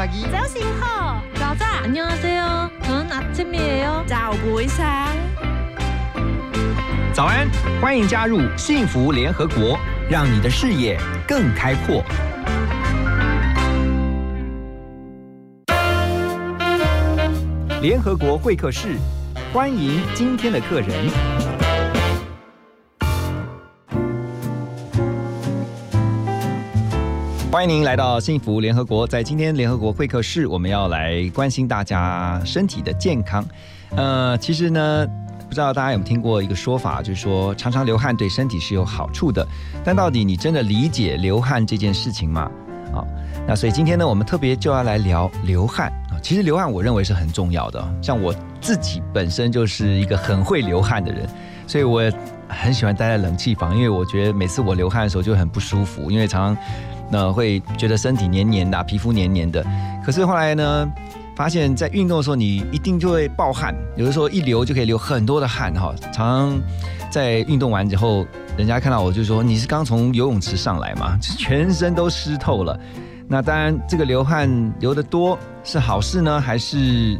ます。 Selamat pagi.早上好，早早 안녕하세요. 저는 아침이에요. 早杯上。早安，欢迎加入幸福联合国，让你的视野更开阔。联合国会客室，欢迎今天的客人。 欢迎您来到幸福联合国。在今天联合国会客室，我们要来关心大家身体的健康。呃，其实呢，不知道大家有没有听过一个说法，就是说常常流汗对身体是有好处的。但到底你真的理解流汗这件事情吗？啊，那所以今天呢，我们特别就要来聊流汗啊。其实流汗，我认为是很重要的。像我自己本身就是一个很会流汗的人，所以我很喜欢待在冷气房，因为我觉得每次我流汗的时候就很不舒服，因为常常那会觉得身体黏黏的、皮肤黏黏的。可是后来呢，发现在运动的时候，你一定就会爆汗，有的时候一流就可以流很多的汗哈。常常在运动完之后，人家看到我就说：“你是刚从游泳池上来吗？全身都湿透了。”那当然，这个流汗流得多是好事呢，还是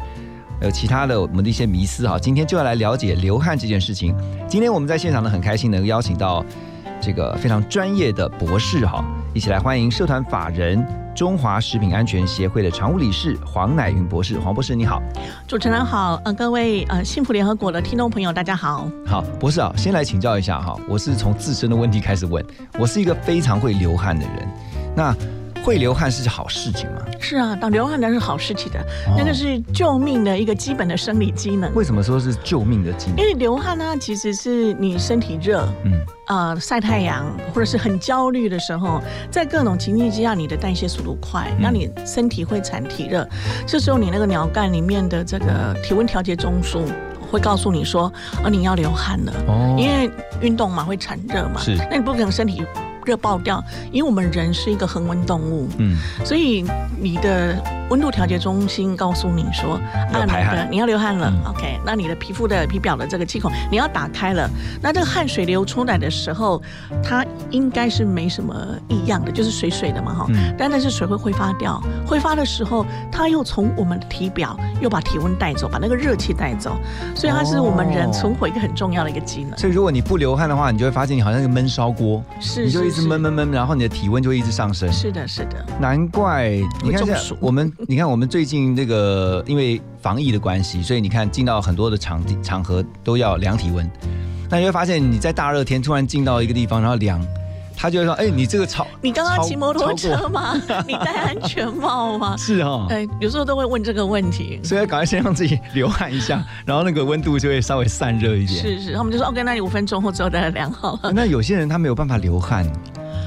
有其他的我们的一些迷思哈？今天就要来了解流汗这件事情。今天我们在现场呢，很开心能够邀请到这个非常专业的博士哈，一起来欢迎社团法人中华食品安全协会的常务理事黄乃云博士。黄博士你好，主持人好，呃，各位呃幸福联合国的听众朋友，大家好。好博士啊，先来请教一下哈，我是从自身的问题开始问，我是一个非常会流汗的人，那会流汗是好事情吗？是啊，当流汗那是好事情的，哦。那个是救命的一个基本的生理机能。为什么说是救命的机能？因为流汗呢，其实是你身体热，嗯，呃，晒太阳或者是很焦虑的时候，在各种情境之下，你的代谢速度快，嗯。你身体会产体热，这时候你那个鸟干里面的这个体温调节中枢会告诉你说，哦，你要流汗了，哦。因为运动嘛会产热嘛，是。那你不可能身体热爆掉，因为我们人是一个恒温动物，嗯，所以你的温度调节中心告诉你说，啊你的你要流汗了、嗯。O k 那你的皮肤的皮表的这个气孔你要打开了，那这个汗水流出来的时候，它应该是没什么异样的，就是水水的嘛哈，嗯。但那是水会挥发掉，挥发的时候，它又从我们的体表又把体温带走，把那个热气带走，所以它是我们人哦。存活一个很重要的一个机能。所以如果你不流汗的话，你就会发现你好像一个闷烧锅，是你就一直是闷闷闷，然后你的体温就会一直上升。是的，是的，难怪你看我们，你看我们最近这个因为防疫的关系，所以你看进到很多的场地场合都要量体温，那你会发现你在大热天突然进到一个地方，然后量，他就会说：“哎、你这个超你刚刚骑摩托车吗？你戴安全帽吗？是哈、哎，有时候都会问这个问题。所以要赶快先让自己流汗一下，然后那个温度就会稍微散热一点。是是，他们就说 OK，那你五分钟后之后再来量好了。那有些人他没有办法流汗，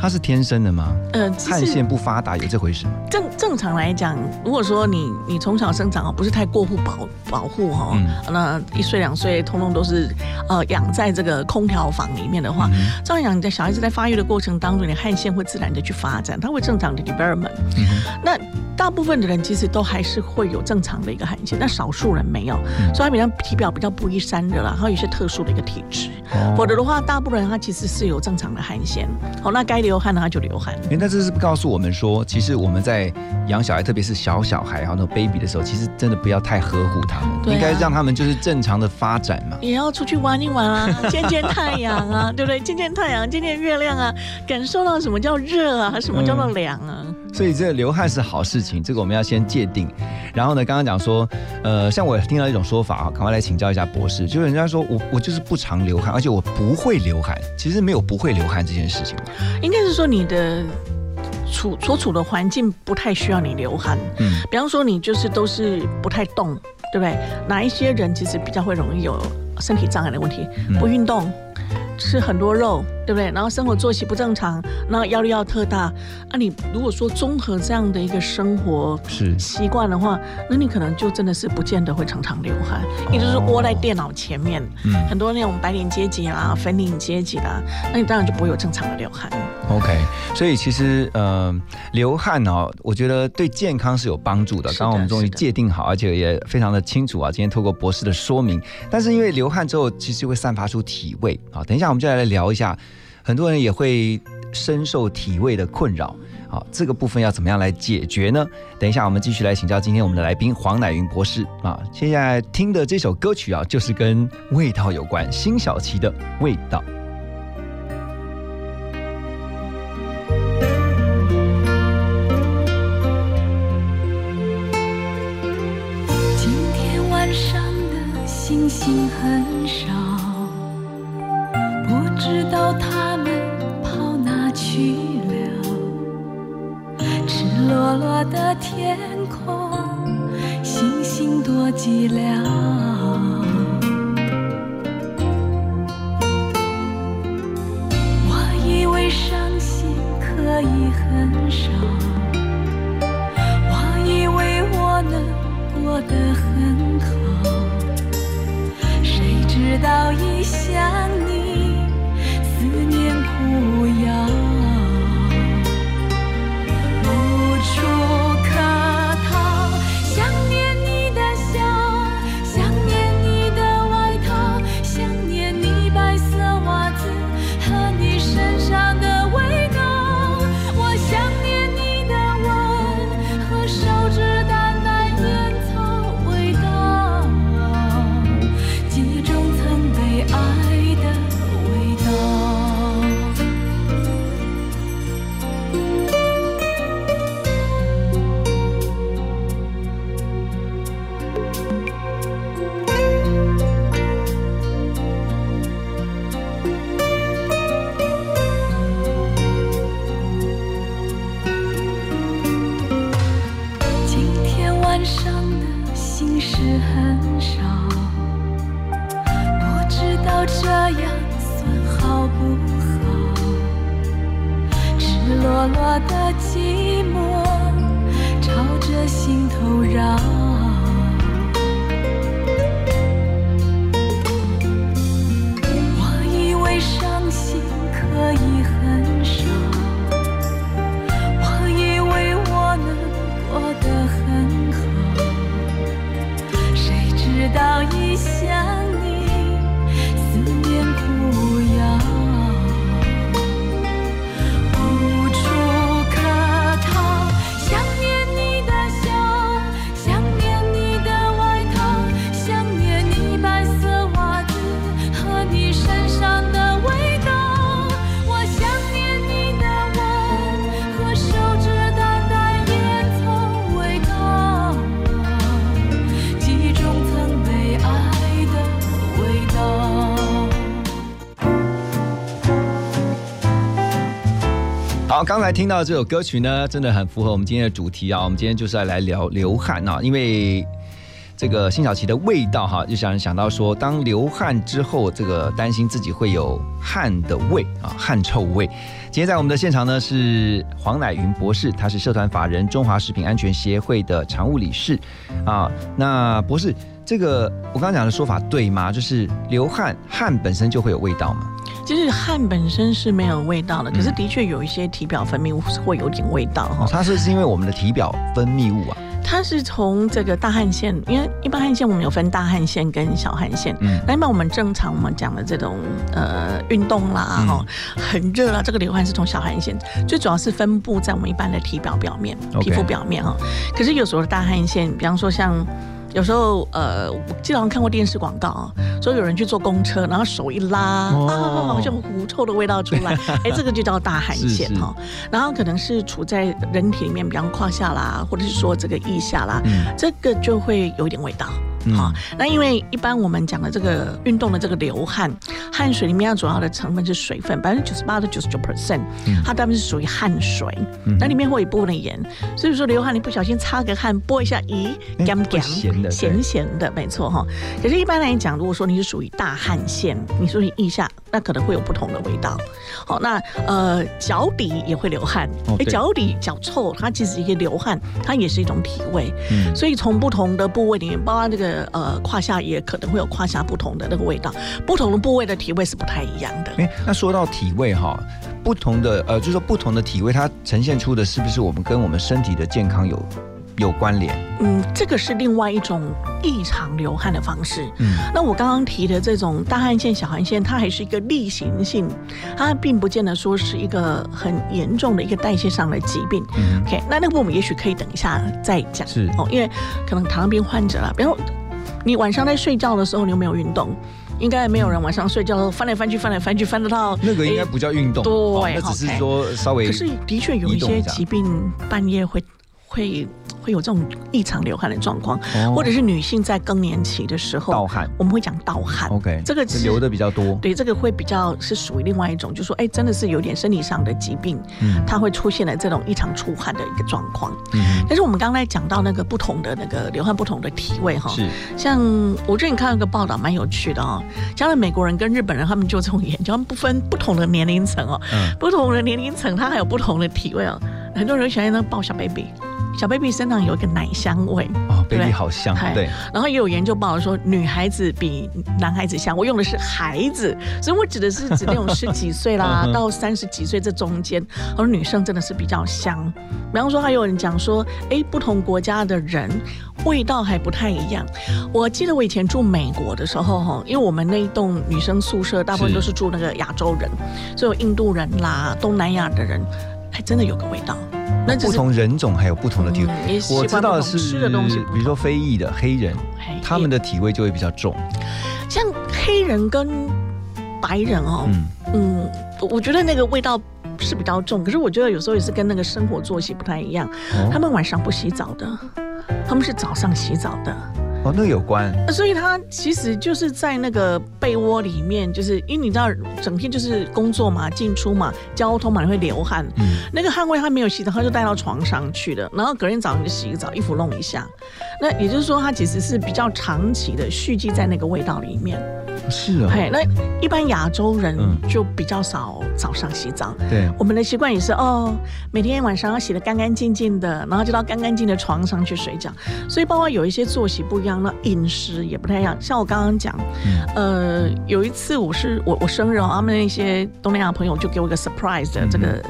他是天生的吗？呃，汗腺不发达有这回事吗？正正常来讲，如果说你你从小生长哦，不是太过户保保护哈、嗯那一岁两岁通通都是呃养在这个空调房里面的话，嗯照样你在小孩子在发育的过程当中，你的汗腺会自然的去发展，它会正常的 development。嗯那大部分的人其实都还是会有正常的一个汗腺，但少数人没有，嗯所以他比较体表比较不易散热啦，还有一些特殊的一个体质。哦否则的话，大部分人他其实是有正常的汗腺，好，那该流汗的他就流汗。因为那这是告诉我们说，其实我们在养小孩，特别是小小孩哈，那 baby 的时候，其实真的不要太呵护他们，应该让他们就是正常的发展嘛。也要出去玩一玩啊，见见太阳啊，对不对？见见太阳，见见月亮啊，感受到什么叫热啊，什么叫做凉啊。所以这个流汗是好事情，这个我们要先界定。然后呢，刚刚讲说，呃，像我听到一种说法啊，赶快来请教一下博士，就是人家说我我就是不常流汗，而且我不会流汗，其实没有不会流汗这件事情嘛。应该是说你的处所处的环境不太需要你流汗，嗯，比方说你就是都是不太动，对不对？哪一些人其实比较会容易有身体障碍的问题？嗯不运动。吃很多肉，对不对？然后生活作息不正常，然后压力要特大。啊，你如果说综合这样的一个生活是习惯的话，那你可能就真的是不见得会常常流汗，也就是窝在电脑前面，嗯很多那种白领阶级啦、粉领阶级啦，那你当然就不会有正常的流汗。OK，所以其实呃，流汗哦，我觉得对健康是有帮助的。刚刚我们终于界定好，而且也非常的清楚啊。今天透过博士的说明，但是因为流汗之后，其实会散发出体味啊。等一下那我们就来聊一下，很多人也会深受体味的困扰好，这个部分要怎么样来解决呢？等一下我们继续来请教今天我们的来宾黄乃云博士啊。现在听的这首歌曲啊，就是跟味道有关，辛晓琪的味道。今天晚上的星星很少，天空，星星多寂寥。刚才听到这首歌曲呢，真的很符合我们今天的主题啊。我们今天就是要来聊流汗啊，因为这个辛晓琪的味道哈，就想想到说，当流汗之后，这个担心自己会有汗的味啊，汗臭味。今天在我们的现场呢是黄乃云博士，他是社团法人中华食品安全协会的常务理事啊。那博士，这个我刚刚讲的说法对吗？就是流汗，汗本身就会有味道吗？其实汗本身是没有味道的，可是的确有一些体表分泌物是会有点味道哈哦，。它是是因为我们的体表分泌物啊。它是从这个大汗腺，因为一般汗腺我们有分大汗腺跟小汗腺。嗯那一般我们正常我们讲的这种呃运动啦嗯哈、很热啦，这个流汗是从小汗腺，最主要是分布在我们一般的体表表面、皮肤表面哈。可是有时候大汗腺，比方说像。有时候，呃，我记得好像看过电视广告啊，说有人去坐公车，然后手一拉，哦啊，好像狐臭的味道出来，哎，这个就叫大汗腺哈。然后可能是处在人体里面，比方胯下啦，或者是说这个腋下啦，嗯这个就会有一点味道。嗯。好、那因为一般我们讲的这个运动的这个流汗，汗水里面要主要的成分是水分，百分之九十八到九十九 percent，它大部分是属于汗水，嗯。那里面会有一部分的盐，所以说流汗你不小心擦个汗，拨一下，咦，咸的咸咸的，没错哈。可是，一般来讲，如果说你是属于大汗腺，你属于腋下，那可能会有不同的味道。好，那呃脚底也会流汗，哎、脚底脚臭，它其实一个流汗，它也是一种体味。嗯。所以从不同的部位里面，包括这个呃胯下也可能会有胯下不同的那个味道，不同的部位的体味是不太一样的。哎，那说到体味哈，不同的呃，就是说不同的体味，它呈现出的是不是我们跟我们身体的健康有有关联？嗯，这个是另外一种异常流汗的方式。嗯，那我刚刚提的这种大汗腺、小汗腺，它还是一个例行性，它并不见得说是一个很严重的一个代谢上的疾病。嗯 OK，那那个我们也许可以等一下再讲。是哦，因为可能糖尿病患者啦，比方你晚上在睡觉的时候，你有没有运动？应该没有人晚上睡觉翻来翻去、翻来翻去，翻得到那个应该不叫运动，对哦那只是说稍微可是的确有一些疾病半夜会会会有这种异常流汗的状况，哦。或者是女性在更年期的时候盗汗。我们会讲盗汗。，OK，这个是流的比较多，对，这个会比较是属于另外一种，就是说哎，真的是有点身体上的疾病，嗯。它会出现了这种异常出汗的一个状况。嗯但是我们刚才讲到那个不同的那个流汗不同的体位哈，是。像我最近看到一个报道蛮有趣的哦，像是美国人跟日本人他们就这种研究，他们不分不同的年龄层哦，嗯。不同的年龄层它还有不同的体位哦。很多人喜欢那个抱小 baby，小 baby 身上有一个奶香味，哦，baby 好香，对，然后也有研究报道说女孩子比男孩子香，我用的是孩子，所以我指的是指那种十几岁啦 到三十几岁这中间，而女生真的是比较香。比方说，还有人讲说，哎，不同国家的人味道还不太一样。我记得我以前住美国的时候，哈，因为我们那一栋女生宿舍大部分都是住那个亚洲人，所以有印度人啦、东南亚的人，还真的有个味道。那不同人种还有不同的体味。嗯我知道的是，吃的东西，比如说非裔的黑人，他们的体味就会比较重。像黑人跟白人哦，嗯，嗯，我我觉得那个味道是比较重，可是我觉得有时候也是跟那个生活作息不太一样。哦他们晚上不洗澡的，他们是早上洗澡的，哦，那个有关，所以他其实就是在那个被窝里面，就是因为你知道整天就是工作嘛、进出嘛、交通嘛，你会流汗。嗯，那个汗味他没有洗澡，他就带到床上去了，然后隔天早上就洗个澡，衣服弄一下。那也就是说，他其实是比较长期的蓄积在那个味道里面。是哦，嘿，那一般亚洲人嗯就比较少早上洗澡。对，我们的习惯也是哦，每天晚上要洗得干干净净的，然后就到干干净的床上去睡觉。所以包括有一些作息不一样，那饮食也不太一样。像我刚刚讲，嗯呃，有一次我是我我生日哦，他们那些东南亚朋友就给我一个 surprise 的这个。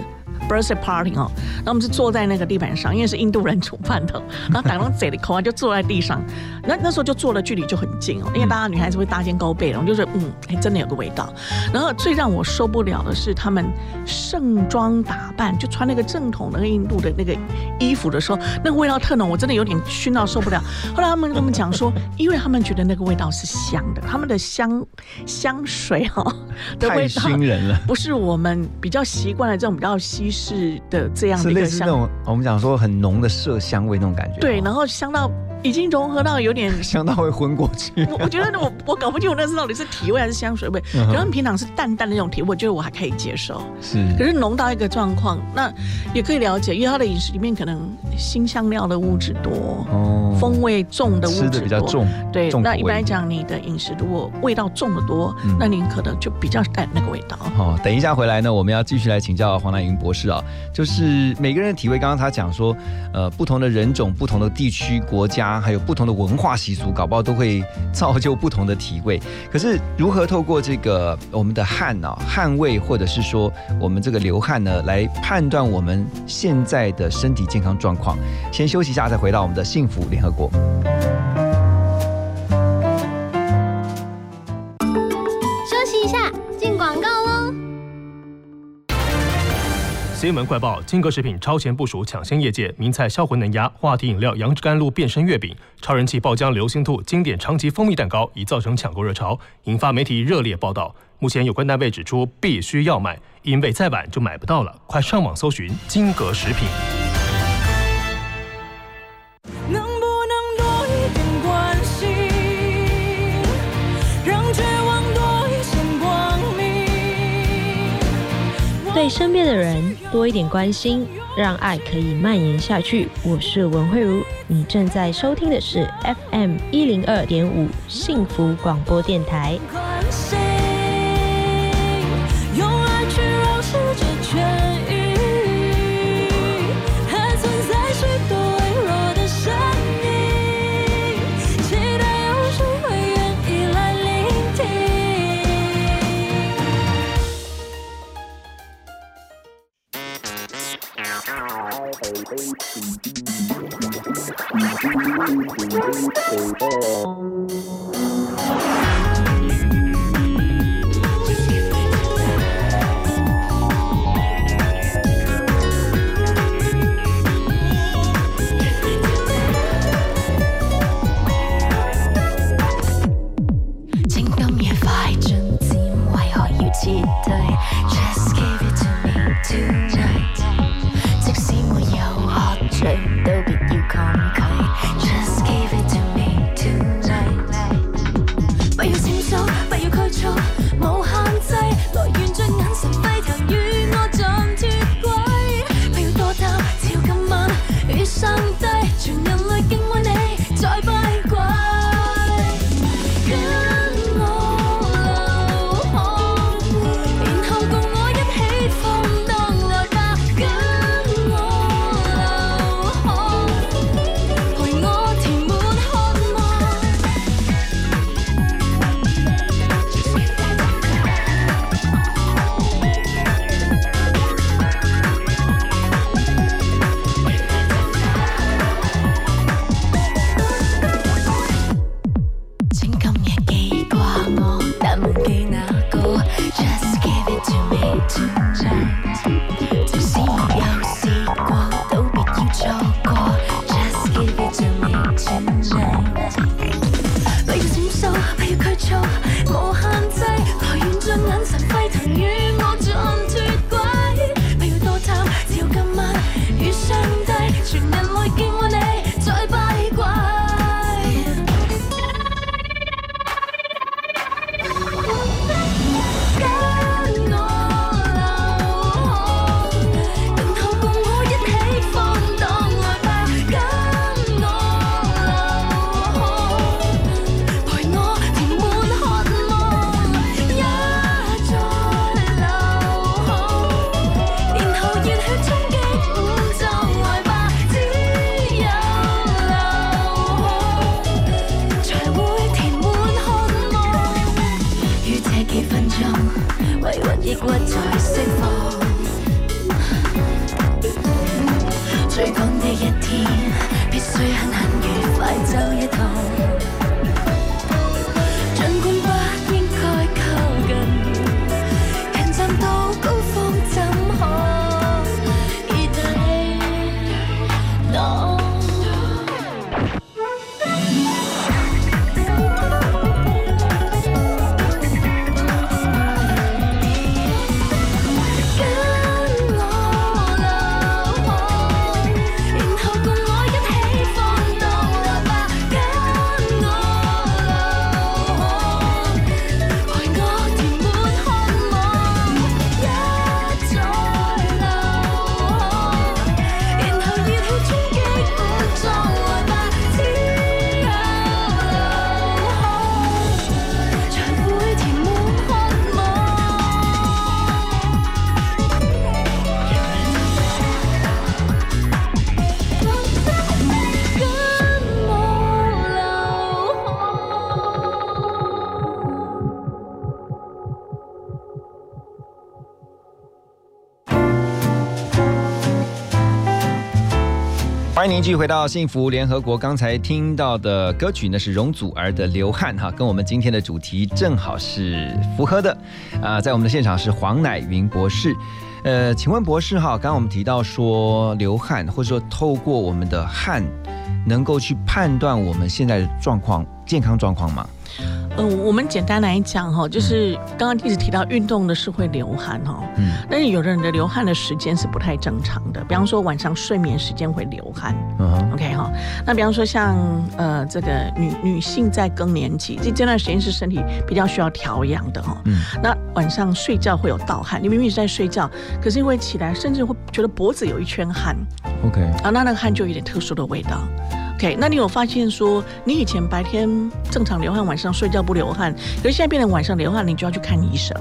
Birthday party 哦，那我们是坐在那个地板上，因为是印度人煮饭的，然后打龙嘴里口啊就坐在地上，那那时候就坐的距离就很近哦，因为大家女孩子会搭肩高背然后就是嗯，哎，真的有个味道。然后最让我受不了的是他们盛装打扮，就穿那个正统的那个印度的那个衣服的时候，那个味道特浓，我真的有点熏到受不了。后来他们跟我们讲说，因为他们觉得那个味道是香的，他们的香香水哈、哦、的太味道熏人了。不是我们比较习惯的这种比较西式的这样是的一个香。类似那种我们讲说很浓的麝香味那种感觉，对，哦然后香到已经融合到有点香到会昏过去。我我觉得我我搞不清楚那是到底是体味还是香水味。嗯哼可能平常是淡淡的那种体味，我觉得我还可以接受。是可是浓到一个状况，那也可以了解，因为他的饮食里面可能新香料的物质多，哦风味重的物质吃多，的比较重，对，那一般来讲，你的饮食如果味道重的多，嗯那你可能就比较带那个味道。好，等一下回来呢，我们要继续来请教黄兰云博士啊，就是每个人的体味，刚刚他讲说，呃，不同的人种、不同的地区、国家，还有不同的文化习俗，搞不好都会造就不同的体味。可是如何透过这个我们的汗啊、汗味，或者是说我们这个流汗呢，来判断我们现在的身体健康状况？先休息一下，再回到我们的幸福联合国。新闻快报：金格食品超前部署，抢先业界。名菜销魂能压、话题饮料杨枝甘露变身月饼、超人气爆浆流星兔、经典长崎蜂蜜蛋糕，已造成抢购热潮，引发媒体热烈报道。目前有关单位指出，必须要买，因为再晚就买不到了。快上网搜寻金格食品。对身边的人多一点关心，让爱可以蔓延下去。我是文慧茹，你正在收听的是 FM 一零二点五幸福广播电台。用爱去让世界痊愈欢迎您继续回到幸福联合国。刚才听到的歌曲呢是容祖儿的《流汗》哈，跟我们今天的主题正好是符合的。啊、在我们的现场是黄乃云博士。呃，请问博士哈，刚刚我们提到说流汗，或者说透过我们的汗，能够去判断我们现在的状况、健康状况吗？嗯，我们简单来讲哈，就是刚刚一直提到运动的是会流汗哈，嗯。但是有的人的流汗的时间是不太正常的，比方说晚上睡眠时间会流汗嗯，，OK 哈。那比方说像呃这个女女性在更年期这这段时间是身体比较需要调养的哈，嗯。那晚上睡觉会有盗汗，你明明是在睡觉，可是因为起来甚至会觉得脖子有一圈汗，，OK，啊，那那个汗就有点特殊的味道。那你有发现说，你以前白天正常流汗，晚上睡觉不流汗，可是现在变成晚上流汗，你就要去看医生。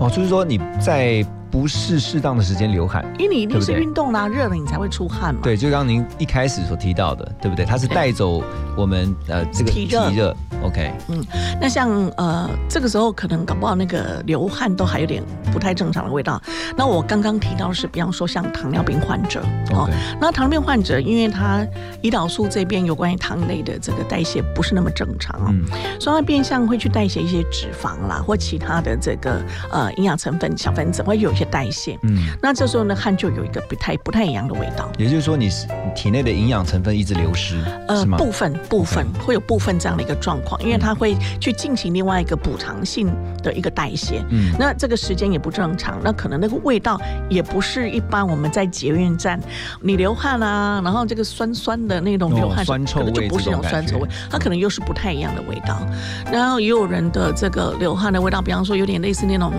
哦，就是说你在不是适当的时间流汗。因为你一定是运动啦，热了你才会出汗嘛。对，就刚刚您一开始所提到的，对不对？它是带走我们呃这个体热热。OK，嗯那像呃这个时候可能搞不好那个流汗都还有点不太正常的味道。那我刚刚提到的是，比方说像糖尿病患者哦那糖尿病患者因为他胰岛素这边有关于糖类的这个代谢不是那么正常哦，嗯所以它变相会去代谢一些脂肪啦或其他的这个呃营养成分小分子会有一些代谢。嗯，那这时候呢，汗就有一个不太不太一样的味道。也就是说你体内的营养成分一直流失，呃？部分部分会有部分这样的一个状况，因为它会去进行另外一个补偿性的一个代谢。嗯那这个时间也不正常，那可能那个味道也不是一般我们在捷运站你流汗啊，然后这个酸酸的那种流汗、哦酸臭味可能就不是那种酸臭味它可能又是不太一样的味道。然后也有人的这个流汗的味道，比方说有点类似那种。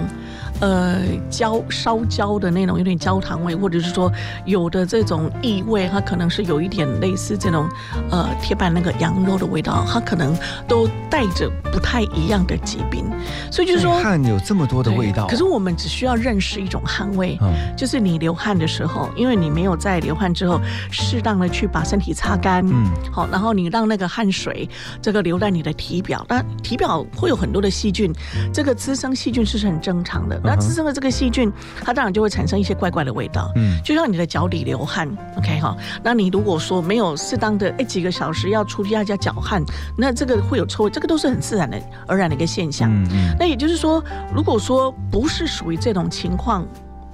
呃，焦烧焦的那种，有点焦糖味，或者是说有的这种异味，它可能是有一点类似这种呃铁板那个羊肉的味道，它可能都带着不太一样的疾病，所以就是说汗有这么多的味道，可是我们只需要认识一种汗味，嗯。就是你流汗的时候，因为你没有在流汗之后适当的去把身体擦干，嗯。好，然后你让那个汗水这个留在你的体表，那体表会有很多的细菌，这个滋生细菌是很正常的。那滋生了这个细菌，它当然就会产生一些怪怪的味道。嗯就像你的脚底流汗，OK 哈，那你如果说没有适当的哎几个小时要出去要加脚汗，那这个会有臭味，这个都是很自然的而然的一个现象。嗯嗯那也就是说，如果说不是属于这种情况，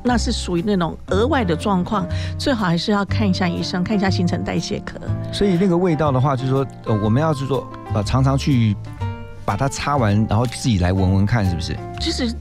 那是属于那种额外的状况，最好还是要看一下医生，看一下新陈代谢科。所以那个味道的话，就是说，呃，我们要是说，呃，常常去把它擦完，然后自己来闻闻看，是不是其实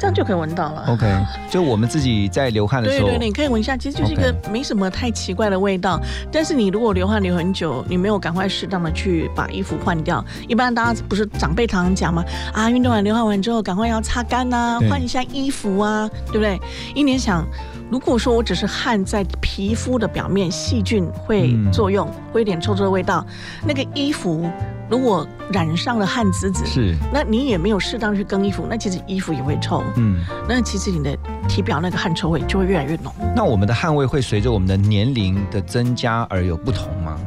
这样就可以闻到了。？OK，就我们自己在流汗的时候，对对对，你可以闻一下，其实就是一个没什么太奇怪的味道。但是你如果流汗流很久，你没有赶快适当的去把衣服换掉，一般大家不是长辈常常讲吗？啊，运动完流汗完之后，赶快要擦干呐、对换一下衣服啊，对不对？一年想。如果说我只是汗在皮肤的表面，细菌会嗯作用，会有点臭臭的味道。那个衣服如果染上了汗渍子，是，那你也没有适当去更衣服，那其实衣服也会臭。嗯，那其实你的体表那个汗臭味就会越来越浓。那我们的汗味会随着我们的年龄的增加而有不同吗？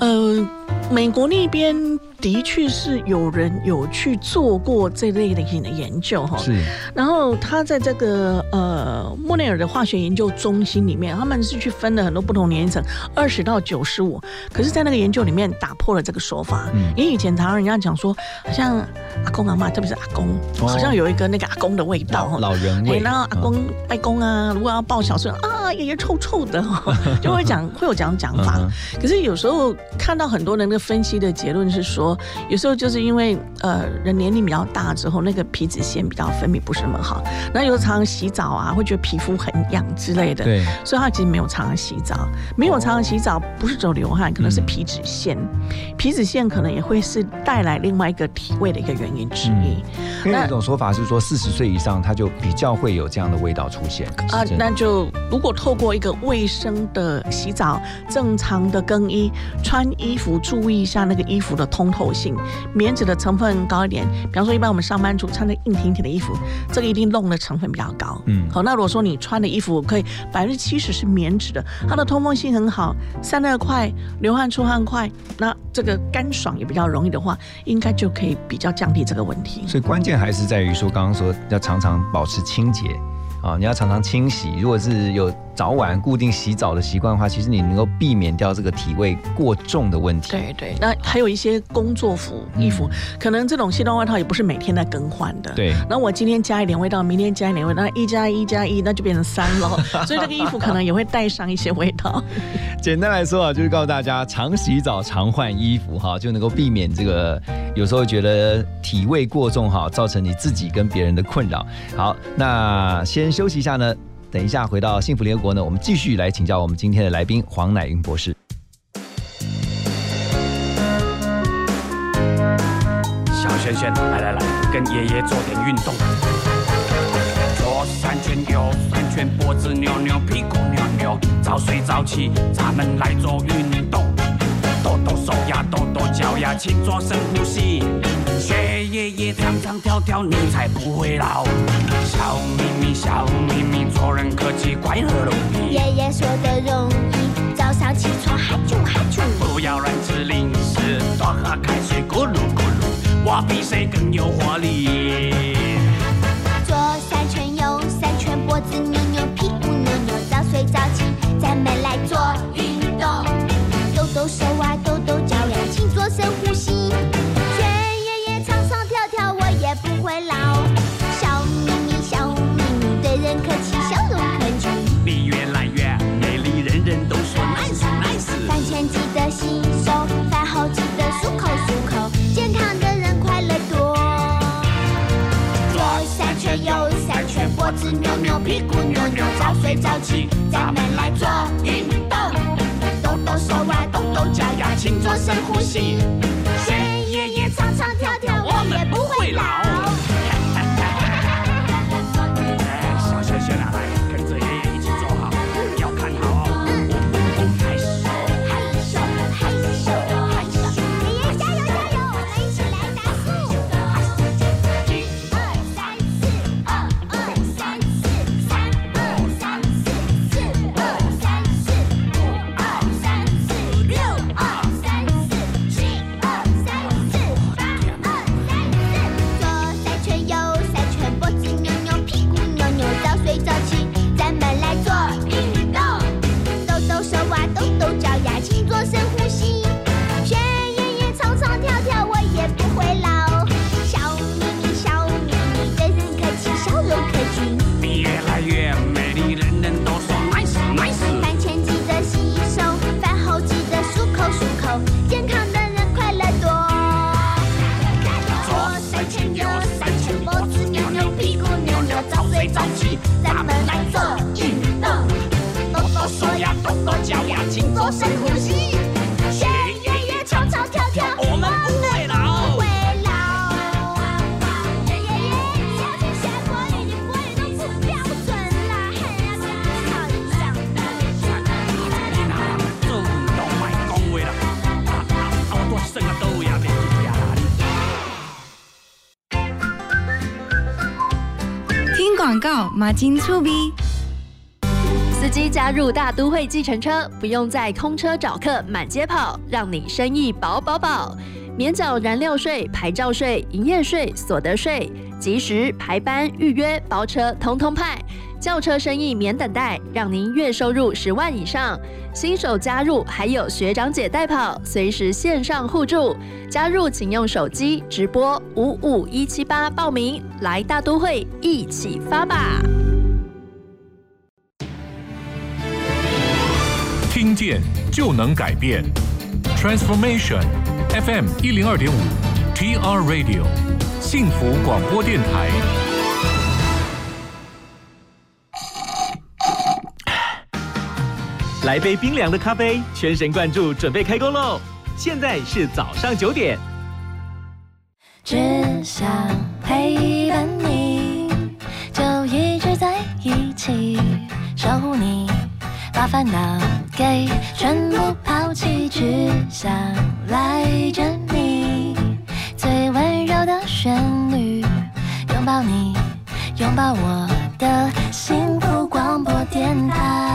呃，美国那边的确是有人有去做过这类型的研究哈，是，然后他在这个呃莫内尔的化学研究中心里面，他们是去分了很多不同年龄层，二十到九十五，可是，在那个研究里面打破了这个说法，嗯。因为以前常常人家讲说，好像阿公阿妈，特别是阿公，哦。好像有一个那个阿公的味道老。老人然后阿嗯。公、外公啊，如果要抱小孙啊，爷爷臭臭的，就会讲会有这样讲法。嗯可是有时候看到很多人的分析的结论是说，有时候就是因为呃人年龄比较大之后，那个皮脂腺比较分泌不是那么好，那有时候常常洗澡啊，会觉得皮肤很痒之类的。对，所以他其实没有常常洗澡，没有常常洗澡，不是只有流汗，可能是嗯皮脂腺，皮脂腺可能也会是带来另外一个体味的一个原因之一。因为有一种说法是说，四十岁以上他就比较会有这样的味道出现啊那就如果透过一个卫生的洗澡、正常的更衣、穿衣服，注意一下那个衣服的通透性，棉质的成分高一点。比方说，一般我们上班族穿的硬挺挺的衣服，这个一定弄的成分比较高。嗯好，那如果说你穿的衣服可以百分之七十是棉质的，它的通风性很好，散热快，流汗出汗快，那这个干爽也比较容易的话，应该就可以比较降低这个问题。所以关键还是在于说，刚刚说要常常保持清洁啊，你要常常清洗。如果是有早晚固定洗澡的习惯的话，其实你能够避免掉这个体味过重的问题。对对，那还有一些工作服、衣服，可能这种西装外套也不是每天在更换的。。对，那我今天加一点味道，明天加一点味道，那一加一加一，那就变成三了。所以这个衣服可能也会带上一些味道。简单来说啊，就是告诉大家，常洗澡、常换衣服哈，就能够避免这个有时候觉得体味过重哈，造成你自己跟别人的困扰。好，那先休息一下呢，等一下回到幸福联合国呢，我们继续来请教我们今天的来宾黄乃云博士。小轩轩，来来来，跟爷爷做点运动。左三圈，右三圈，脖子扭扭，屁股扭扭，早睡早起，咱们来做运动。抖抖手呀，抖抖脚呀，呀，请做深呼吸。学爷爷唱唱跳跳，你才不会老。笑眯眯，笑眯眯，做人客气，快乐容易。爷爷说的容易，早上起床喊啾喊啾。不要乱吃零食，多喝开水，咕噜咕噜。我比谁更有活力。左三圈，右三圈，脖子扭扭，屁股扭扭，早睡早起，咱们来做子扭扭，屁股扭扭，早睡早起，咱们来做运动。抖抖手啊，抖抖脚呀，请做深呼吸。学爷爷唱唱跳跳，我们不会老。马金醋逼。司机加入大都会计程车，不用在空车找客满街跑，让你生意饱饱饱。免缴燃料税、牌照税、营业税、所得税，及时排班预约包车，通通派。轿车生意免等待，让您月收入十万以上。新手加入还有学长姐带跑，随时线上互助。加入请用手机直播五五一七八报名，来大都会一起发吧！听见就能改变，Transformation FM 一零二点五，TR Radio 幸福广播电台。来杯冰凉的咖啡，全神贯注，准备开工喽！现在是早上九点。只想陪伴你，就一直在一起，守护你，把烦恼给全部抛弃，只想赖着你，最温柔的旋律，拥抱你，拥抱我的幸福广播电台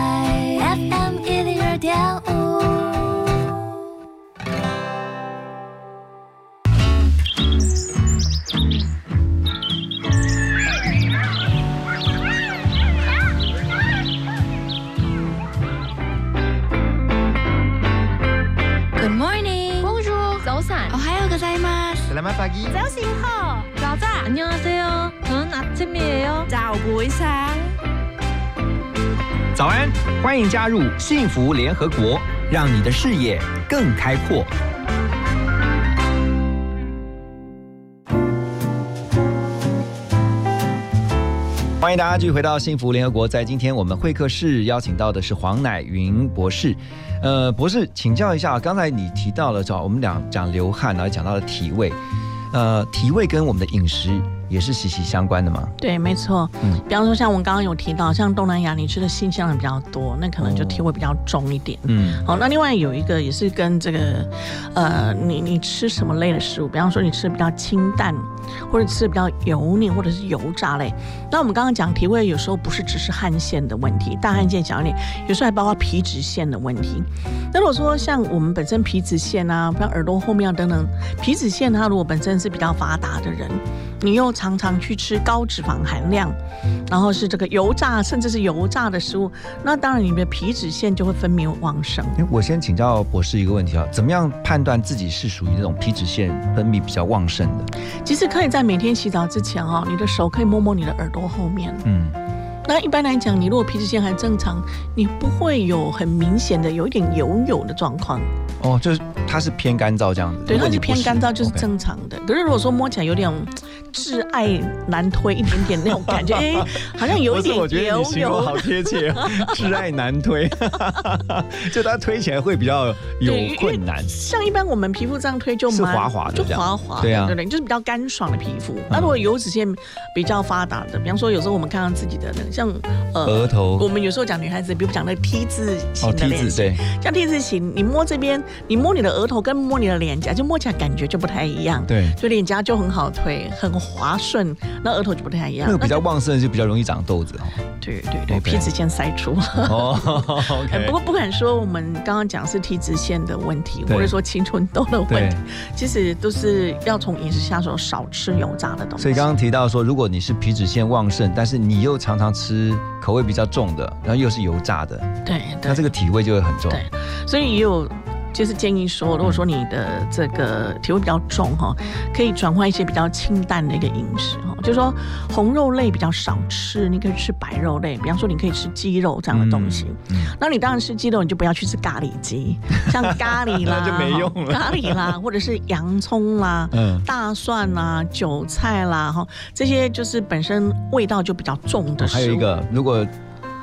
吗？ Selamat pagi.早醒好，早早안녕하세요，저는아침이에요。 早不一상嗯早安，欢迎加入幸福联合国，让你的视野更开阔。 欢迎大家继续回到幸福联合国，在今天我们会客室邀请到的是黄乃云博士。呃，博士，请教一下，刚才你提到了，找我们俩讲流汗，然后讲到了体味，呃，体味跟我们的饮食也是息息相关的嘛。对，没错。嗯比方说像我们刚刚有提到，像东南亚你吃的新香的比较多，那可能就体味比较重一点。嗯，好，那另外有一个也是跟这个，呃，你你吃什么类的食物，比方说你吃的比较清淡，或者吃的比较油腻，或者是油炸类。那我们刚刚讲体味，有时候不是只是汗腺的问题，大汗腺、小汗腺，有时候还包括皮脂腺的问题。那如果说像我们本身皮脂腺啊，比方耳朵后面啊等等，皮脂腺它如果本身是比较发达的人，你又常常去吃高脂肪含量，然后是这个油炸甚至是油炸的食物，那当然你的皮脂腺就会分泌旺盛。我先请教博士一个问题啊，怎么样判断自己是属于那种皮脂腺分泌比较旺盛的？其实可以在每天洗澡之前哦，你的手可以摸摸你的耳朵后面。嗯，那一般来讲，你如果皮脂腺还正常，你不会有很明显的有一点油油的状况。哦，就是它是偏干燥这样子。对，它是偏干燥，就是正常的。可是如果说摸起来有点挚爱难推一点点那种感觉，哎、好像有一点不是我觉得油你形容油好。贴切，挚爱难推，就它推起来会比较有困难。像一般我们皮肤这样推就是蛮滑滑的就滑滑的，对啊对对？就是比较干爽的皮肤。那如果油脂腺比较发达的，比方说有时候我们看到自己的那个像呃额头我们有时候讲女孩子，比如讲那个 T 字型哦，T 字的脸型，对像 T 字型，你摸这边，你摸你的额头跟摸你的脸颊，就摸起来感觉就不太一样。对就脸颊就很好推，很滑顺，那额头就不太一样。那个比较旺盛的就比较容易长痘子哦。对对对皮脂腺塞出。哦 哎，OK，不过不敢说我们刚刚讲是体脂腺的问题，或者说青春痘的问对题，其实都是要从饮食下手，少吃油炸的东西。所以刚刚提到说，如果你是皮脂腺旺盛，但是你又常常吃口味比较重的，然后又是油炸的，对对那这个体味就会很重。对，所以也有就是建议说，如果说你的这个体味比较重哈，可以转换一些比较清淡的一个饮食哈，就是说红肉类比较少吃，你可以吃白肉类，比方说你可以吃鸡肉这样的东西。嗯那你当然吃鸡肉，你就不要去吃咖喱鸡，像咖喱啦，那 就没用了咖喱啦，或者是洋葱啦、嗯大蒜啦、韭菜啦，哈，这些就是本身味道就比较重的食物。哦还有一个，如果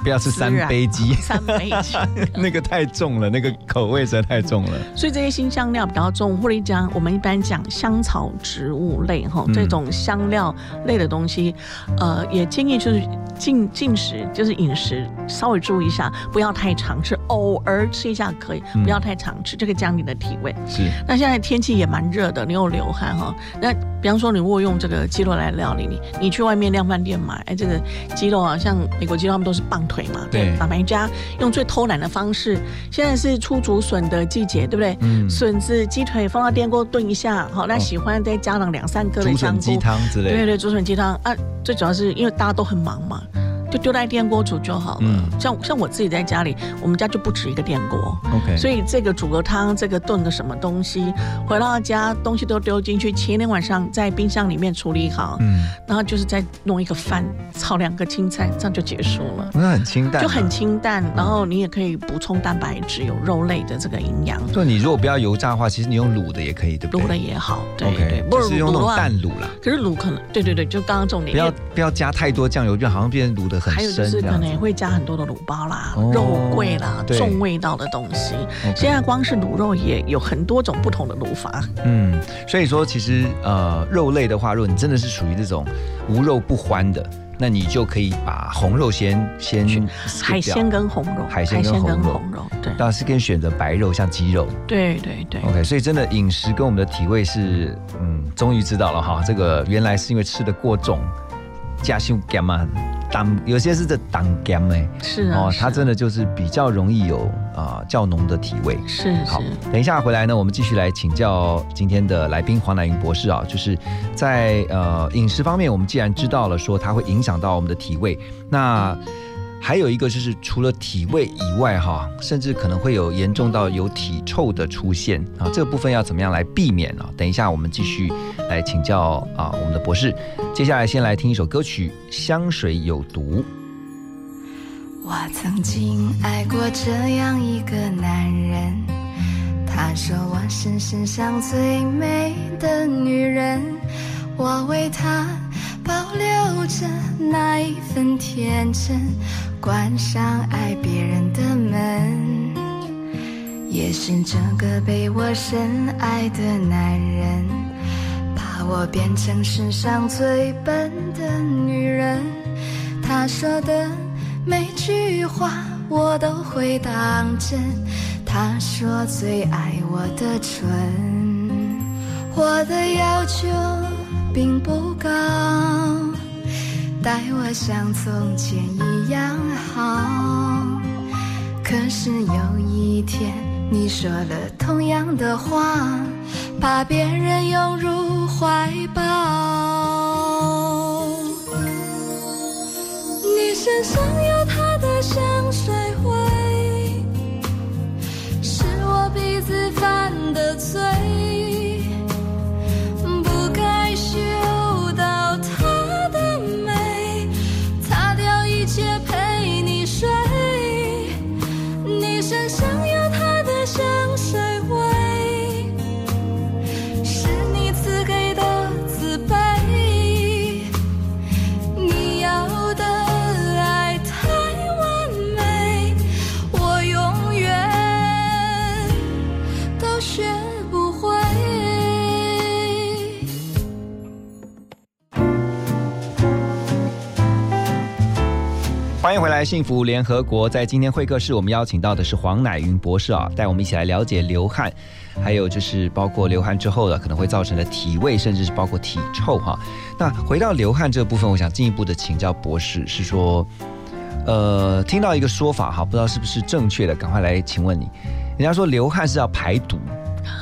不要吃三杯鸡，三杯鸡。那个太重了，那个口味实在太重了。所以这些新香料比较重，或者讲我们一般讲香草植物类哈，嗯这种香料类的东西，呃，也建议就是进进食，就是饮食稍微注意一下，不要太常吃，偶尔吃一下可以，嗯不要太常吃，这个降你的体味。是，那现在天气也蛮热的，你又流汗哈。那比方说，你如果用这个鸡肉来料理你，你去外面量饭店买，哎，这个鸡肉啊，像美国鸡肉他们都是棒腿嘛，对。把买家用最偷懒的方式，现在是出竹笋的季节，对不对？嗯。笋子、鸡腿放到电锅炖一下，好，那喜欢再加上两三颗的竹香菇，笋鸡汤之类。的。对对，竹笋鸡汤。啊，最主要是因为大家都很忙嘛，就丢在电锅煮就好了。嗯。像像我自己在家里，我们家就不止一个电锅。OK，所以这个煮个汤，这个炖个什么东西，回到家东西都丢进去，前一天晚上在冰箱里面处理好，嗯，然后就是再弄一个饭，炒两个青菜，这样就结束了。那很清淡啊，就很清淡，然后你也可以补充蛋白质，有肉类的这个营养，对你如果不要油炸的话，其实你用卤的也可以，对不对？卤的也好，对对，不就是用那种淡卤啦，可是卤可能对对对，就刚刚重点，不要不要加太多酱油，就好像变成卤的很还有就。是可能也会加很多的卤包啦、哦肉桂啦、重味道的东西。现在光是卤肉也有很多种不同的卤法。嗯，所以说其实呃肉类的话，如果你真的是属于这种无肉不欢的，那你就可以把红肉先先 skip 海掉鲜跟红肉，海鲜跟红肉对当然是跟选择白肉，像鸡肉。对对对。OK，所以真的饮食跟我们的体味是，嗯，终于知道了哈，这个原来是因为吃的过重，加修干嘛，当有些是这当干哎，是啊，哦，它真的就是比较容易有啊、较浓的体味。是好是，等一下回来呢，我们继续来请教今天的来宾黄乃云博士啊，就是在呃饮食方面，我们既然知道了说它会影响到我们的体味，那还有一个就是除了体味以外哈，甚至可能会有严重到有体臭的出现啊，这个部分要怎么样来避免呢？等一下我们继续来请教啊我们的博士。接下来先来听一首歌曲《香水有毒》。我曾经爱过这样一个男人，他说我是世上最美的女人，我为他保留着那一份天真，关上爱别人的门。也是这个被我深爱的男人，把我变成世上最笨的女人。他说的每句话我都会当真。他说最爱我的唇，我的要求并不高，待我像从前一样好。可是有一天你说了同样的话，把别人拥入怀抱。你身上有他的香水味，是我鼻子犯的罪，身上有他的香欢迎回来，幸福联合国。在今天会客室，我们邀请到的是黄乃云博士啊，带我们一起来了解流汗，还有就是包括流汗之后的可能会造成的体味，甚至是包括体臭哈。那回到流汗这个部分，我想进一步的请教博士，是说，呃，听到一个说法哈，不知道是不是正确的，赶快来请问你。人家说流汗是要排毒，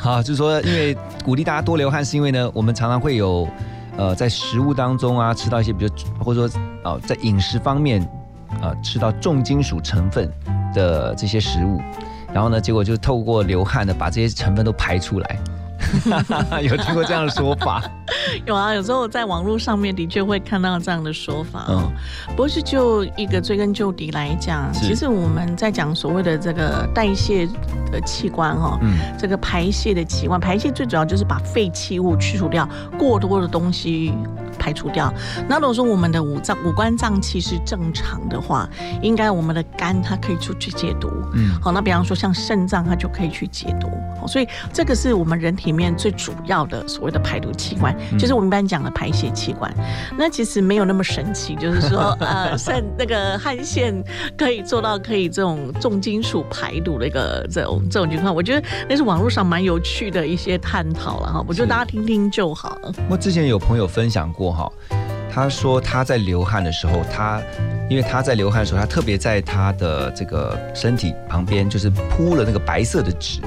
啊，就是说，因为鼓励大家多流汗，是因为呢，我们常常会有，呃，在食物当中啊，吃到一些，比如或者说，哦、在饮食方面，呃，吃到重金属成分的这些食物，然后呢，结果就透过流汗呢，把这些成分都排出来。有听过这样的说法？有啊，有时候在网络上面的确会看到这样的说法嗯。不过是就一个追根究底来讲，其实我们在讲所谓的这个代谢的器官哦，嗯这个排泄的器官，排泄最主要就是把废弃物去除掉，过多的东西排除掉。那如果说我们的五脏五官脏器是正常的话，应该我们的肝它可以出去解毒。嗯好，那比方说像肾脏，它就可以去解毒。好所以这个是我们人体里面最主要的所谓的排毒器官，就是我们一般讲的排泄器官。那其实没有那么神奇，就是说 呃，肾那个汗腺可以做到可以这种重金属排毒的一个这种这种情况，我觉得那是网络上蛮有趣的一些探讨了哈。我觉得大家听听就好了。我之前有朋友分享过哈，他说他在流汗的时候，他因为他在流汗的时候，他特别在他的这个身体旁边就是铺了那个白色的纸，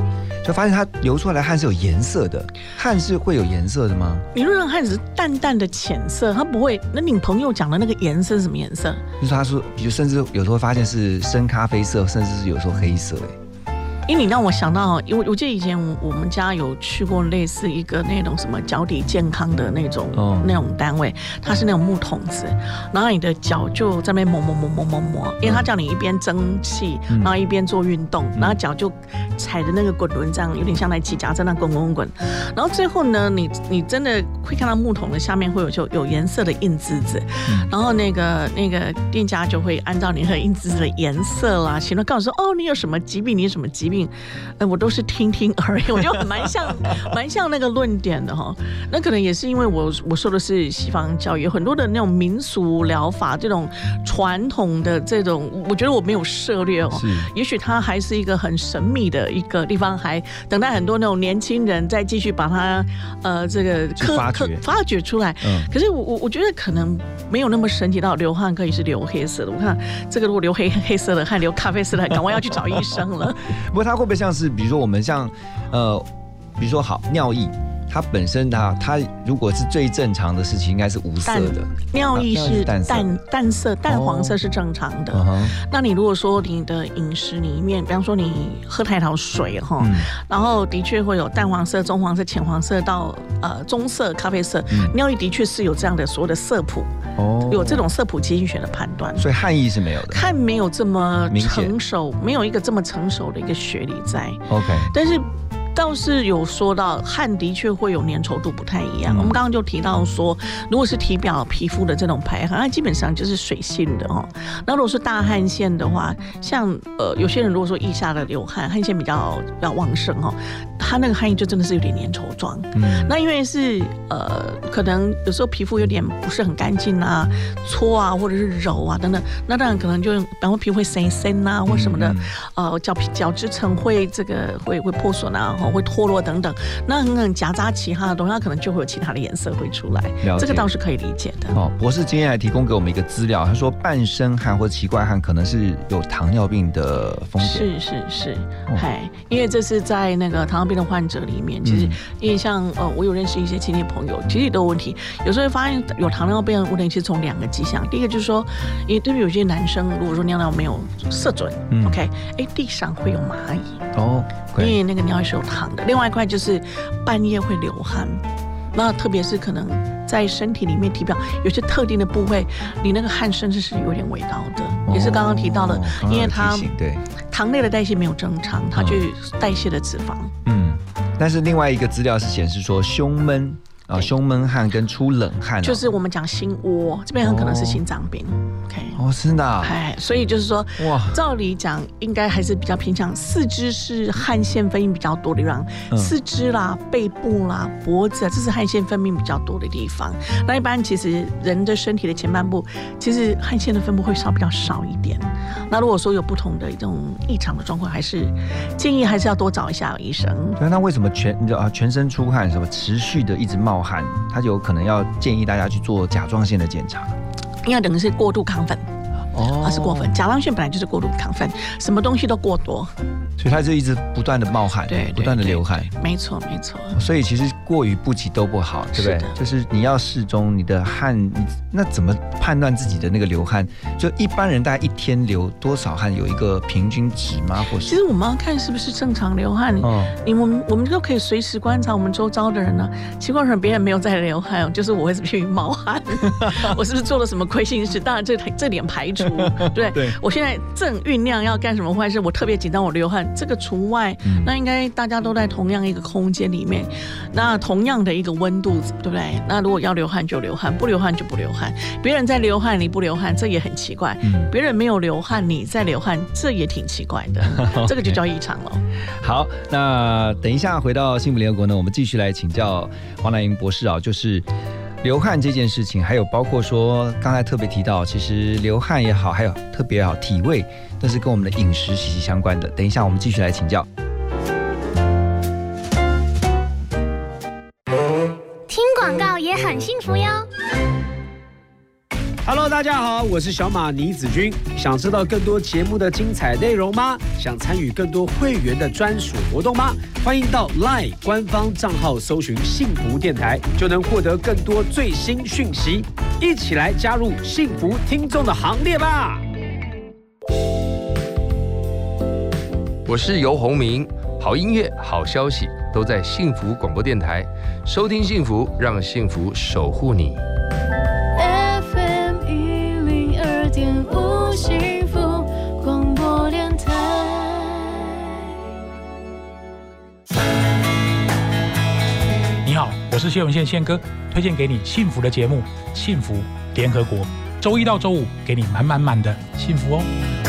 就发现他流出来的汗是有颜色的。汗是会有颜色的吗？理论上汗只是淡淡的浅色，它不会。那你朋友讲的那个颜色是什么颜色？就是他说，比如甚至有时候发现是深咖啡色，甚至是有时候黑色。哎，因为你让我想到，因为我记得以前我我们家有去过类似一个那种什么脚底健康的那种、哦。那种单位，它是那种木桶子，然后你的脚就在那边磨磨磨磨磨磨，因为他叫你一边蒸汽，嗯。然后一边做运动，然后脚就踩着那个滚轮这样，有点像在骑脚在那滚滚滚，然后最后呢，你你真的会看到木桶的下面会有就有颜色的印字子，然后那个那个店家就会按照你的印字的颜色啦，行了告诉说哦，你有什么疾病，你有什么疾病，呃，我都是听听而已，我就很蛮像蛮像那个论点的哈。那可能也是因为我我受的是西方教育，有很多的那种民俗疗法，这种传统的这种，我觉得我没有涉猎哦。是也许它还是一个很神秘的一个地方，还等待很多那种年轻人再继续把它呃这个去发掘发掘出来。嗯可是我我我觉得可能没有那么神奇到流汗可以是流黑色的。我看这个如果流黑黑色的，汗流咖啡色的，赶快要去找医生了。不过它会不会像是，比如说我们像，呃，比如说好尿意，它本身它它如果是最正常的事情，应该是无色的。尿液是淡色。淡淡色、淡黄色哦。是正常的。那你如果说你的饮食里面，比方说你喝太少水哈，嗯。然后的确会有淡黄色、棕黄色、浅黄色到呃棕色、咖啡色，嗯。尿液的确是有这样的所谓的色谱，哦。有这种色谱基因学的判断。所以汉译是没有的。汉没有这么成熟，没有一个这么成熟的一个学历在，OK，但是倒是有说到汗的确会有粘稠度不太一样。嗯我们刚刚就提到说，如果是体表皮肤的这种排汗，它基本上就是水性的哦。那如果是大汗腺的话，像呃有些人如果说腋下的流汗，汗腺比较比较旺盛哦，他那个汗液就真的是有点粘稠状。嗯，那因为是呃，可能有时候皮肤有点不是很干净啊，搓啊，或者是揉啊等等，那当然可能就比方说皮肤会生生啊或什么的，嗯呃，角皮角质层会这个会会破损啊，或会脱落等等，那可能夹杂其他的东西，它可能就会有其他的颜色会出来这个倒是可以理解的。哦，博士今天还提供给我们一个资料，他说半身汗或奇怪汗可能是有糖尿病的风险。是是是哦，嗨、因为这是在那个糖尿病的患者里面，其实嗯因为像呃，我有认识一些亲戚朋友，其实也都有问题。有时候会发现有糖尿病的问题是从两个迹象，第一个就是说，因为对于有些男生，如果说尿尿没有射准、嗯 o k 哎，地上会有蚂蚁，哦，因对，为那个尿液是有糖的。另外一块就是半夜会流汗，那特别是可能在身体里面体表有些特定的部位，你那个汗甚至是有点味道的，也是刚刚提到的哦，刚刚因为它对，糖类的代谢没有正常，它嗯去代谢的脂肪。嗯，但是另外一个资料是显示说胸闷啊、胸闷汗跟出冷汗、啊，就是我们讲心窝，这边很可能是心脏病。OK，哦，真的、啊，哎，所以就是说，哇，照理讲应该还是比较偏向四肢是汗腺分泌比较多的地方，嗯四肢啦、背部啦、脖子啊，这是汗腺分泌比较多的地方。那一般其实人的身体的前半部，其实汗腺的分布会稍比较少一点。那如果说有不同的一种异常的状况，还是建议还是要多找一下医生。对，那为什么全啊全身出汗，什么持续的一直冒汗，它有可能要建议大家去做甲状腺的检查。因为等于是过度亢奋，哦它是过分。甲状腺本来就是过度亢奋，什么东西都过多，所以它就一直不断的冒汗，对，对不断的流汗。没错没错。所以其实过于不及都不好，对不对是？就是你要适中，你的汗，那怎么判断自己的那个流汗？就一般人大概一天流多少汗，有一个平均值吗？或是其实我们要看是不是正常流汗。哦，你我们我们都可以随时观察我们周遭的人呢、奇怪，别人没有在流汗，就是我会去冒汗，我是不是做了什么亏心事？当然这这点排除，对对我现在正酝酿要干什么坏事，我特别紧张，我流汗，这个除外。嗯那应该大家都在同样一个空间里面，那同样的一个温度，对不对？那如果要流汗就流汗，不流汗就不流汗。别人在流汗，你不流汗，这也很奇怪。嗯别人没有流汗，你在流汗，这也挺奇怪 的，这个就叫异常了。好，那等一下回到幸福联合国呢，我们继续来请教黄乃英博士啊，就是流汗这件事情，还有包括说刚才特别提到，其实流汗也好，还有特别好体味，都是跟我们的饮食息息相关的。等一下我们继续来请教。大家好，我是小马倪子君。想知道更多节目的精彩内容吗？想参与更多会员的专属活动吗？欢迎到 LINE 官方账号搜寻“幸福电台”，就能获得更多最新讯息。一起来加入幸福听众的行列吧！我是游鸿明，好音乐、好消息都在幸福广播电台，收听幸福，让幸福守护你。点五幸福广播电台。你好，我是谢文宪宪哥，推荐给你幸福的节目《幸福联合国》，周一到周五给你满满满的幸福哦。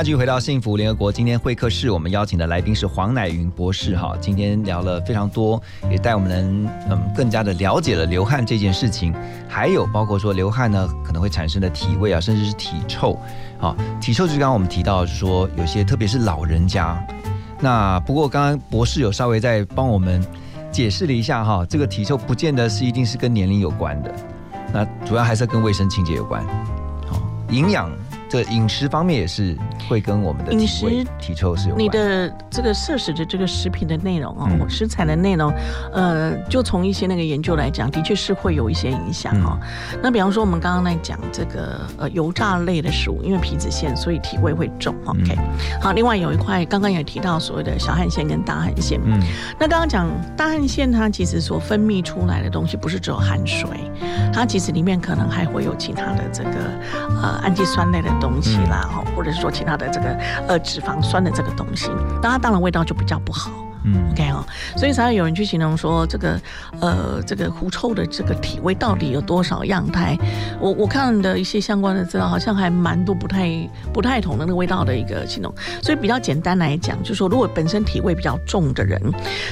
家继续回到幸福联合国。今天会客室我们邀请的来宾是黄乃云博士哈，今天聊了非常多，也带我们能嗯更加的了解了流汗这件事情，还有包括说流汗呢可能会产生的体味啊，甚至是体臭。啊，体臭就是刚刚我们提到，说有些特别是老人家。那不过刚刚博士有稍微在帮我们解释了一下哈，这个体臭不见得是一定是跟年龄有关的，那主要还是跟卫生清洁有关。好，营养这饮食方面也是会跟我们的饮食、体臭是有关。你的这个摄食的这个食品的内容哦，嗯食材的内容，呃，就从一些那个研究来讲，的确是会有一些影响哦。嗯那比方说，我们刚刚在讲这个呃油炸类的食物，因为皮脂腺，所以体味会重。OK，、好，嗯另外有一块刚刚也提到所谓的小汗腺跟大汗腺。嗯，那刚刚讲大汗腺，它其实所分泌出来的东西不是只有汗水，它其实里面可能还会有其他的这个呃氨基酸类的东西啦，哈、或者是说其他的这个呃脂肪酸的这个东西，那它当然味道就比较不好。嗯 OK 哦，所以才会有人去形容说这个呃这个狐臭的这个体味到底有多少样态？我我看的一些相关的资料，好像还蛮多不太不太同的那个味道的一个形容。所以比较简单来讲，就是说如果本身体味比较重的人，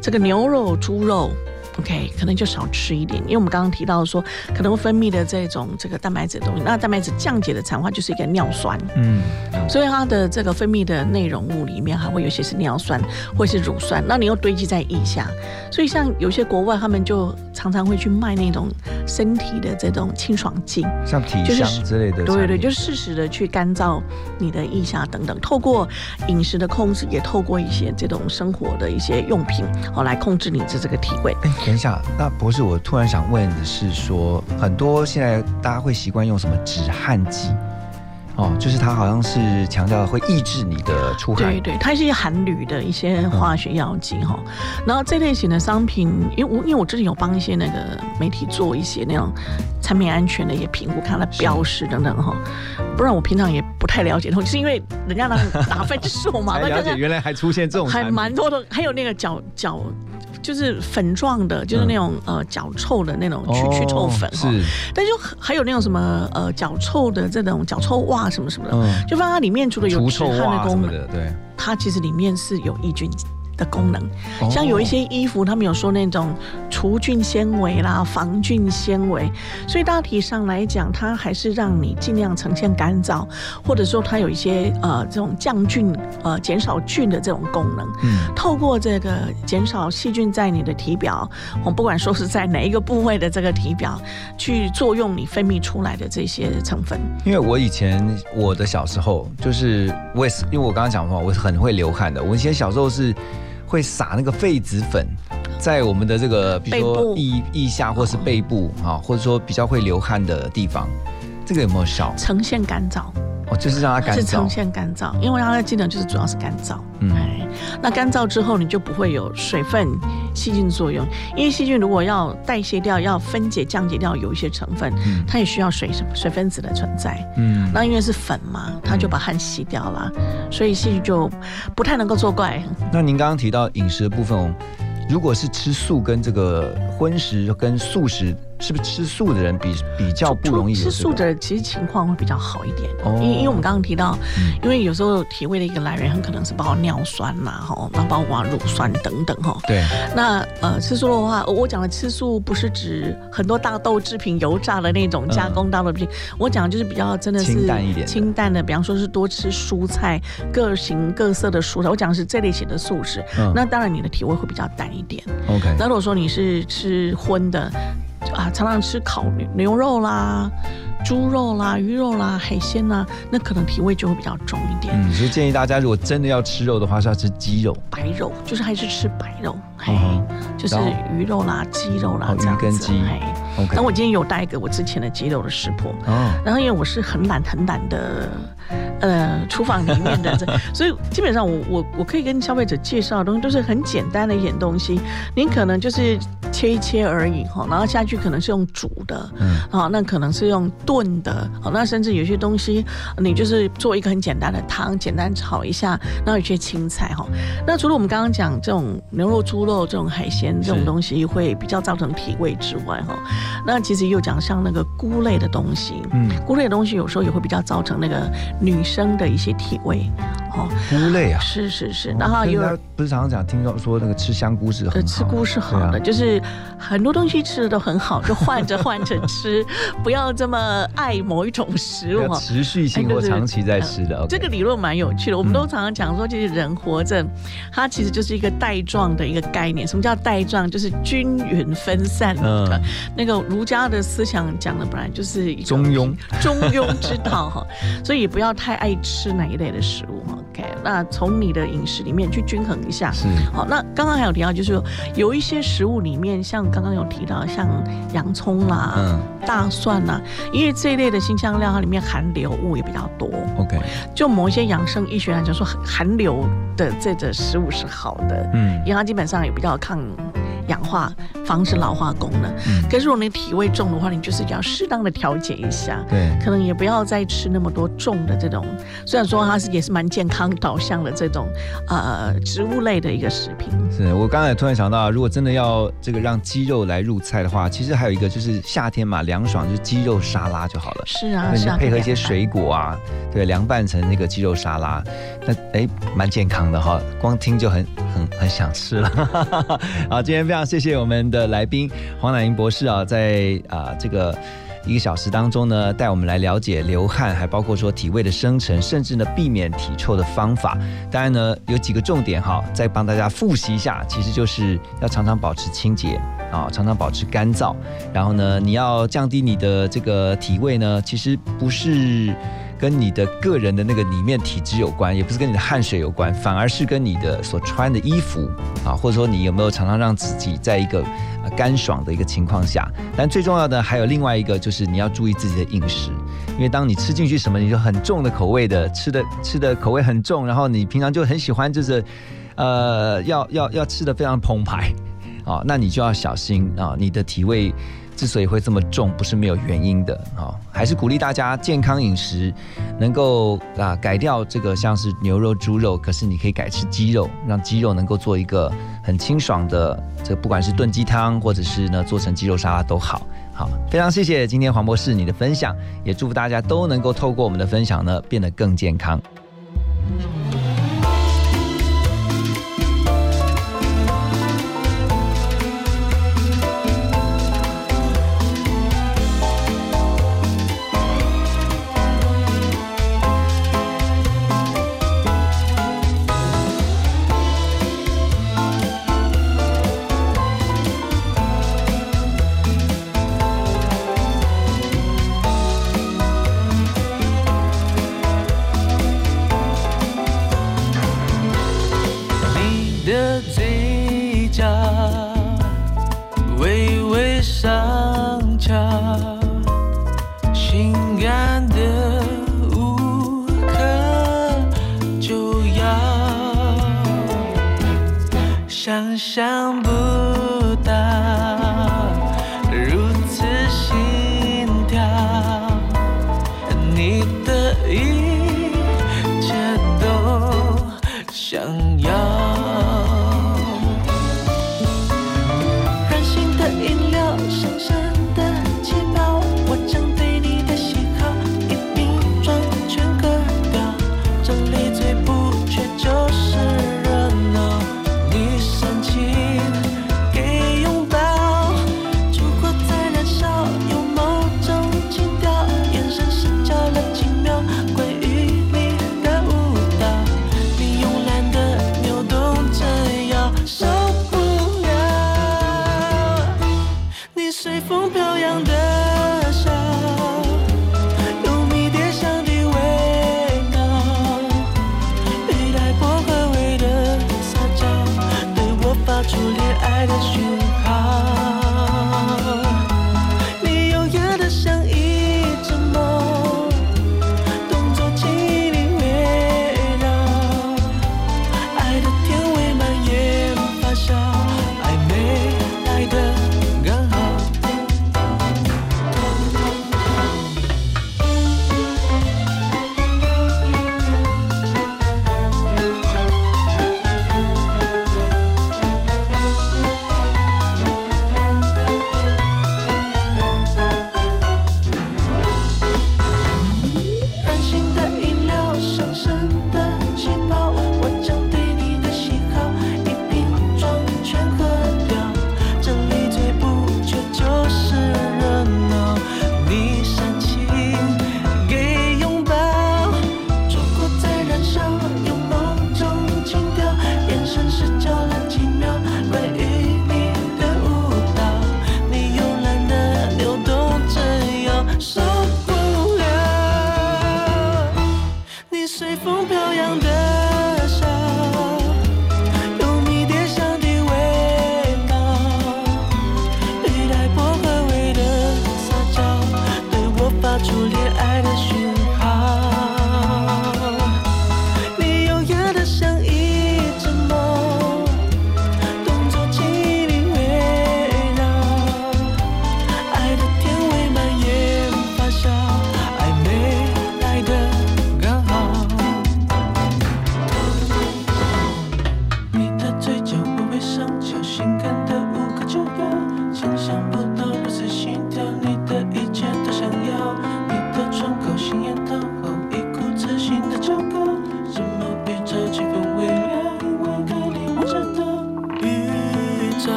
这个牛肉、猪肉。OK，可能就少吃一点，因为我们刚刚提到说，可能会分泌的这种这个蛋白质的东西，那蛋白质降解的产化就是一个尿酸，嗯，所以它的这个分泌的内容物里面还会有些是尿酸或是乳酸，那你又堆积在腋下，所以像有些国外他们就常常会去卖那种身体的这种清爽剂，像体就是香之类的对对，就是适时的去干燥你的腋下等等，透过饮食的控制，也透过一些这种生活的一些用品哦来控制你的这个体味。哎，等一下，那博士，我突然想问的是说，很多现在大家会习惯用什么止汗剂？哦，就是它好像是强调会抑制你的出汗。对对，它是一些含铝的一些化学药剂哈、然后这类型的商品，因为我因为我之前有帮一些那个媒体做一些那种产品安全的一些评估，看它的标识等等哈，不然我平常也不太了解，就是因为人家拿打分数嘛，才了解原来还出现这种还蛮多的，还有那个脚脚。就是粉状的，就是那种、呃脚臭的那种去去臭粉哈、但就还有那种什么呃脚臭的这种脚臭袜什么什么的，嗯。就发现它里面除了有除臭汗的功能。它其实里面是有抑菌的功能。哦像有一些衣服，他们有说那种除菌纤维啦、防菌纤维，所以大体上来讲，它还是让你尽量呈现干燥，或者说它有一些呃这种降菌、呃减少菌的这种功能。嗯，透过这个减少细菌在你的体表，我不管说是在哪一个部位的这个体表，去作用你分泌出来的这些成分。因为我以前我的小时候，就是我也是，因为我刚刚讲过，我是很会流汗的。我以前小时候是会撒那个痱子粉在我们的这个，比如说腋腋下或是背部啊，或者说比较会流汗的地方，这个有没有效？呈现干燥，哦，就是让它干是呈燥。现干燥，因为它的技能就是主要是干燥。嗯哎，那干燥之后你就不会有水分、细菌作用，因为细菌如果要代谢掉、要分解、降解掉有一些成分，嗯它也需要水水分子的存在。嗯，那因为是粉嘛，它就把汗吸掉了，所以细菌就不太能够作怪。那您刚刚提到饮食的部分哦，如果是吃素跟这个荤食跟素食，是不是吃素的人比比较不容易吃这个？素的其实情况会比较好一点，哦因为因为我们刚刚提到，嗯因为有时候体味的一个来源很可能是包括尿酸呐，哈，那包括乳酸等等哈。对，那呃，吃素的话，我讲的吃素不是指很多大豆制品、油炸的那种加工大豆制品，我讲的就是比较真的是清淡一点的清淡的，比方说是多吃蔬菜，各型各色的蔬菜。我讲的是这类型的素食，嗯那当然你的体味会比较淡一点。OK，那如果说你是吃荤的，啊，常常吃烤牛牛肉啦、猪肉啦、鱼肉啦、海鲜啦，那可能体味就会比较重一点。嗯，所以建议大家如果真的要吃肉的话，是要吃鸡肉。白肉就是还是吃白肉，嘿，嗯就是鱼肉啦、鸡肉啦哦这样子。鱼跟鸡嘿 OK 那我今天有带一个我之前的鸡肉的食谱，哦，然后因为我是很懒很懒的，呃，厨房里面的这，所以基本上我我我可以跟消费者介绍的东西都是很简单的一点东西，您可能就是切切一切而已哈，然后下去可能是用煮的，嗯。好，那可能是用炖的，好，那甚至有些东西你就是做一个很简单的汤，简单炒一下，然后有些青菜哈。那除了我们刚刚讲这种牛肉、猪肉这种海鲜这种东西会比较造成体味之外哈，那其实又讲像那个菇类的东西，嗯，菇类的东西有时候也会比较造成那个女生的一些体味，哦，菇类啊，是是是，然后人有家不是常常讲听到说那个吃香菇是好吃菇是好的，啊就是很多东西吃的都很好，就换着 换着吃，不要这么爱某一种食物。持续性或长期在吃的。这个理论蛮有趣的，我们都常常讲说，就是人活着，它其实就是一个带状的一个概念。什么叫带状？就是均匀分散的。嗯那个儒家的思想讲的本来就是中庸中庸之道哈，所以也不要太爱吃哪一类的食物。OK，那从你的饮食里面去均衡一下。是好，那刚刚还有提到，就是说有一些食物里面，像刚刚有提到，像洋葱啦、嗯大蒜啦，因为这一类的新香料，它里面含硫物也比较多。，OK，就某一些养生医学来讲说，含硫的这个食物是好的，嗯因为它基本上也比较抗氧化、防止老化功能。嗯可是如果你体味重的话，你就是要适当的调节一下。对可能也不要再吃那么多重的这种，虽然说它是也是蛮健康导向的这种呃植物类的一个食品。是我刚才突然想到，如果真的要这个让鸡肉来入菜的话，其实还有一个就是夏天嘛，凉爽就是鸡肉沙拉就好了。是啊，你是啊，就配合一些水果啊，对，凉拌成那个鸡肉沙拉，那哎蛮健康的哈，光听就很很很想吃了。好，今天非常谢谢我们的来宾黄乃英博士啊，在啊、这个。一个小时当中呢，带我们来了解流汗，还包括说体味的生成，甚至呢避免体臭的方法。当然呢，有几个重点哈，再帮大家复习一下，其实就是要常常保持清洁啊，常常保持干燥。然后呢，你要降低你的这个体味呢，其实不是跟你的个人的那个里面体质有关，也不是跟你的汗水有关，反而是跟你的所穿的衣服啊，或者说你有没有常常让自己在一个干爽的一个情况下。但最重要的还有另外一个，就是你要注意自己的饮食，因为当你吃进去什么，你就很重的口味的吃的吃的口味很重，然后你平常就很喜欢就是呃要要要吃的非常澎湃。啊、那你就要小心啊、你的体味之所以会这么重，不是没有原因的啊、还是鼓励大家健康饮食，能够啊改掉这个像是牛肉、猪肉，可是你可以改吃鸡肉，让鸡肉能够做一个很清爽的，这不管是炖鸡汤，或者是呢做成鸡肉沙拉都好。好，非常谢谢今天黄博士你的分享，也祝福大家都能够透过我们的分享呢，变得更健康。